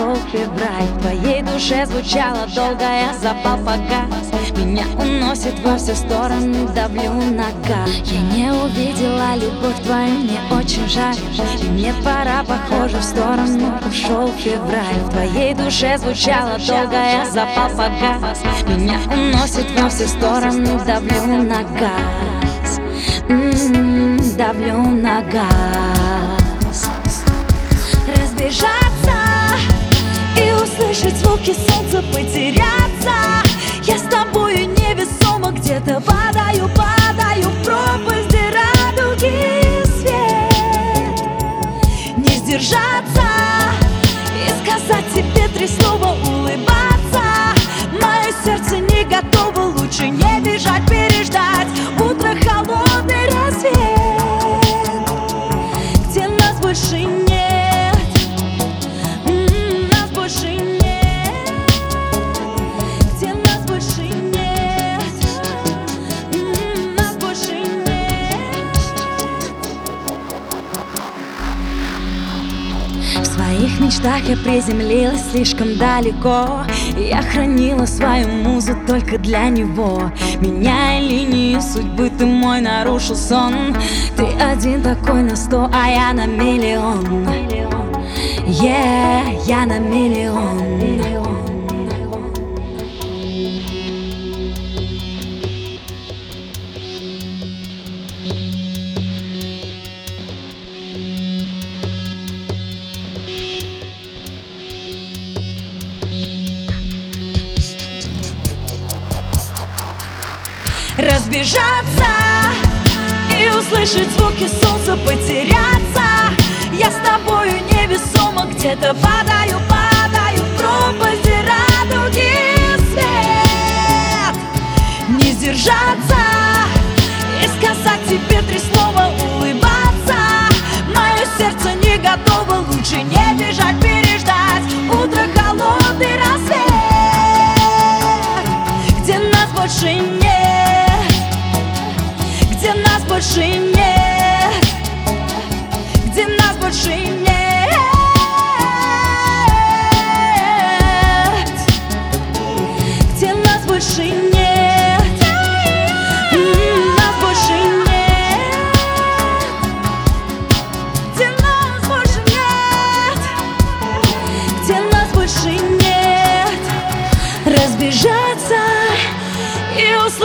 ушел февраль В твоей душе звучала долго, я запал погас Меня уносит во все стороны, давлю на газ. Я не увидела любовь твою, мне очень жаль. Мне пора, похоже, в сторону ушел февраль В твоей душе звучала долго, я запал погас Меня уносит во все стороны, давлю на газ. М -м -м, Давлю на газ. Разбежаться и услышать звуки солнца потеряться. Я с тобою невесомо где-то падаю, падаю в пропасть, где радуги свет. Не сдержаться и сказать тебе три слова улыбаться. Мое сердце не готово, лучше не бежать, переждать. Утро своих мечтах я приземлилась слишком далеко. Я хранила свою музу только для него. Меняя линии судьбы, ты мой нарушил сон. Ты один такой на сто, а я на миллион. Yeah, я на миллион Разбежаться и услышать звуки солнца потеряться. Я с тобою невесомо где-то падаю, падаю в пропасть, радуги свет. Не сдержаться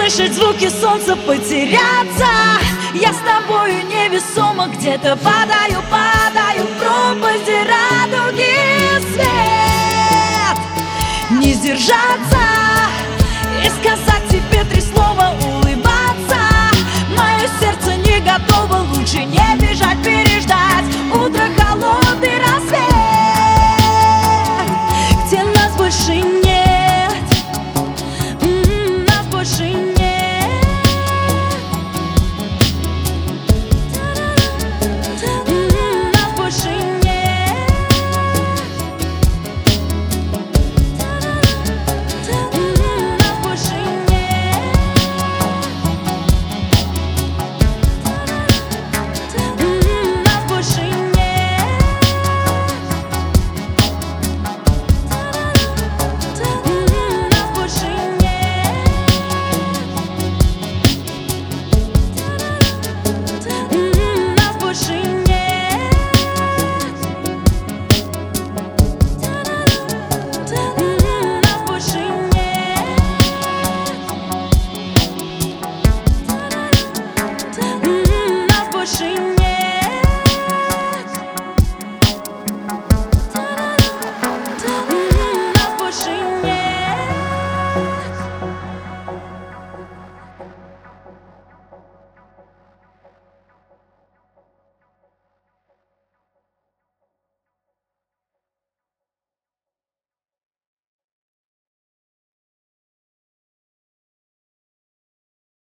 услышать звуки солнца потеряться. Я с тобою невесомо где-то падаю, падаю в пропасть, радуги свет. Не сдержаться и сказать